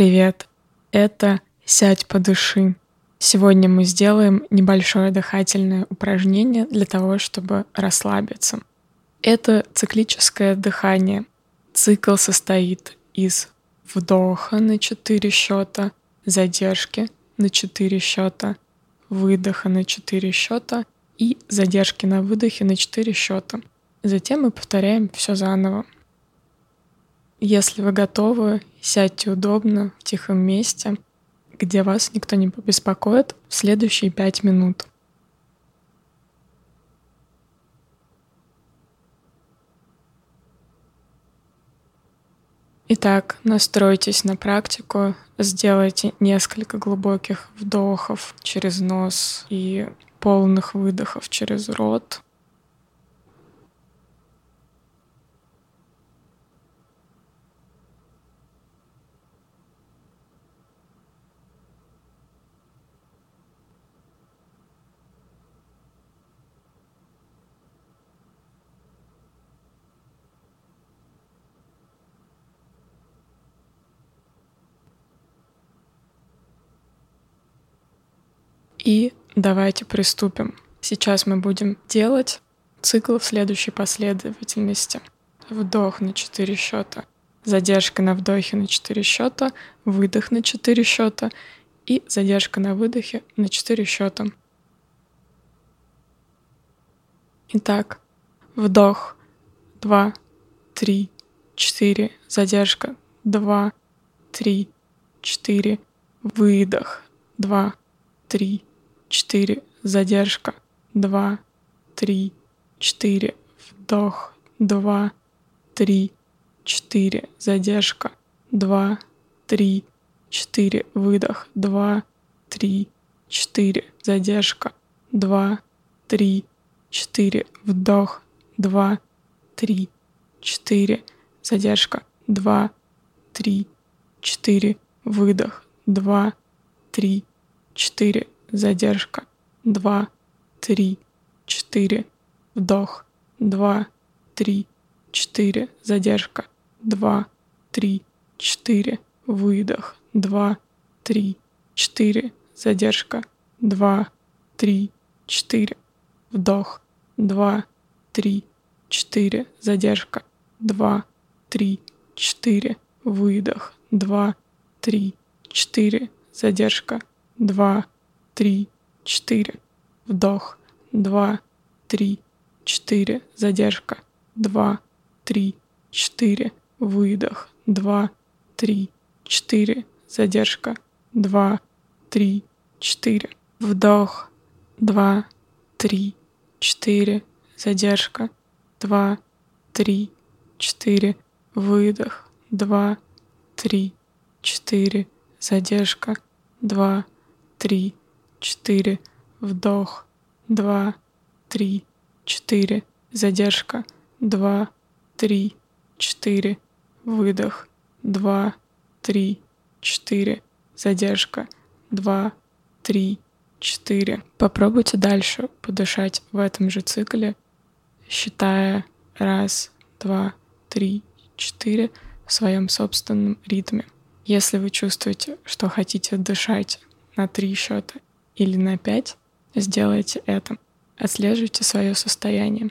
Привет! Это «Сядь по души». Сегодня мы сделаем небольшое дыхательное упражнение для того, чтобы расслабиться. Это циклическое дыхание. Цикл состоит из вдоха на 4 счета, задержки на 4 счета, выдоха на 4 счета и задержки на выдохе на 4 счета. Затем мы повторяем все заново. Если вы готовы, сядьте удобно в тихом месте, где вас никто не побеспокоит в следующие пять минут. Итак, настройтесь на практику, сделайте несколько глубоких вдохов через нос и полных выдохов через рот. И давайте приступим. Сейчас мы будем делать цикл в следующей последовательности. Вдох на 4 счета, задержка на вдохе на 4 счета, выдох на 4 счета и задержка на выдохе на 4 счета. Итак, вдох 2, 3, 4, задержка 2, 3, 4, выдох 2, 3, четыре, задержка, два, три, четыре, вдох, два, три, четыре, задержка, два, три, четыре, выдох, два, три, четыре, задержка, два, три, четыре, вдох, два, три, четыре, задержка, два, три, четыре, выдох, два, три, четыре, задержка, два, три, четыре, вдох, два, три, четыре, задержка, два, три, четыре, выдох, два, три, четыре, задержка, два, три, четыре, вдох, два, три, четыре, задержка, два, три, четыре, выдох, два, три, четыре, задержка, два, три, четыре. Вдох. Два, три, четыре. Задержка. Два, три, четыре. Выдох. Два, три, четыре. Задержка. Два, три, четыре. Вдох. Два, три, четыре. Задержка. Два, три, четыре. Выдох. Два, три, четыре. Задержка. Два, три, четыре, вдох, два, три, четыре, задержка, два, три, четыре, выдох, два, три, четыре, задержка, два, три, четыре. Попробуйте дальше подышать в этом же цикле, считая раз, два, три, четыре в своем собственном ритме. Если вы чувствуете, что хотите дышать на три счета или на 5, сделайте это. Отслеживайте свое состояние.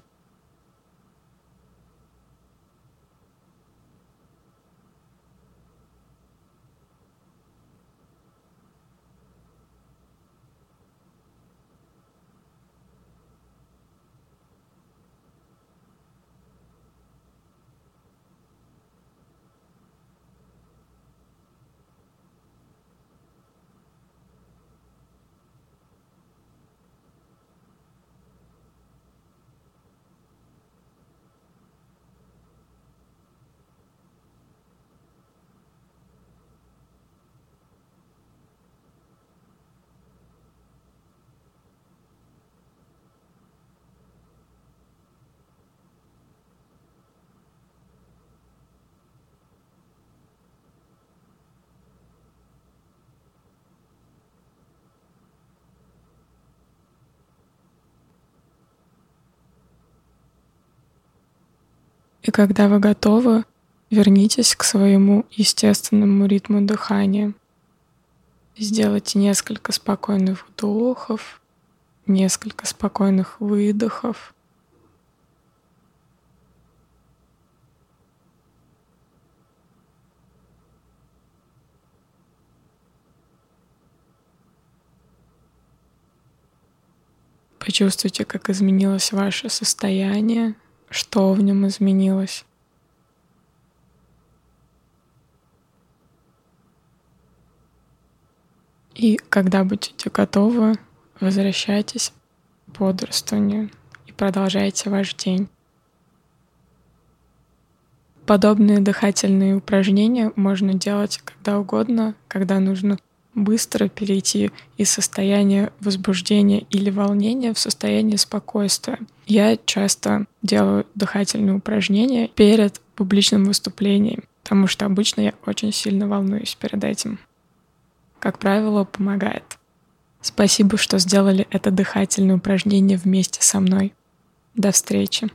И когда вы готовы, Вернитесь к своему естественному ритму дыхания. Сделайте несколько спокойных вдохов, несколько спокойных выдохов. Почувствуйте, как изменилось ваше состояние, что в нем изменилось. И когда будете готовы, возвращайтесь к бодрствованию и продолжайте ваш день. Подобные дыхательные упражнения можно делать когда угодно, когда нужно быстро перейти из состояния возбуждения или волнения в состояние спокойствия. Я часто делаю дыхательные упражнения перед публичным выступлением, потому что обычно я очень сильно волнуюсь перед этим как правило, помогает. Спасибо, что сделали это дыхательное упражнение вместе со мной. До встречи.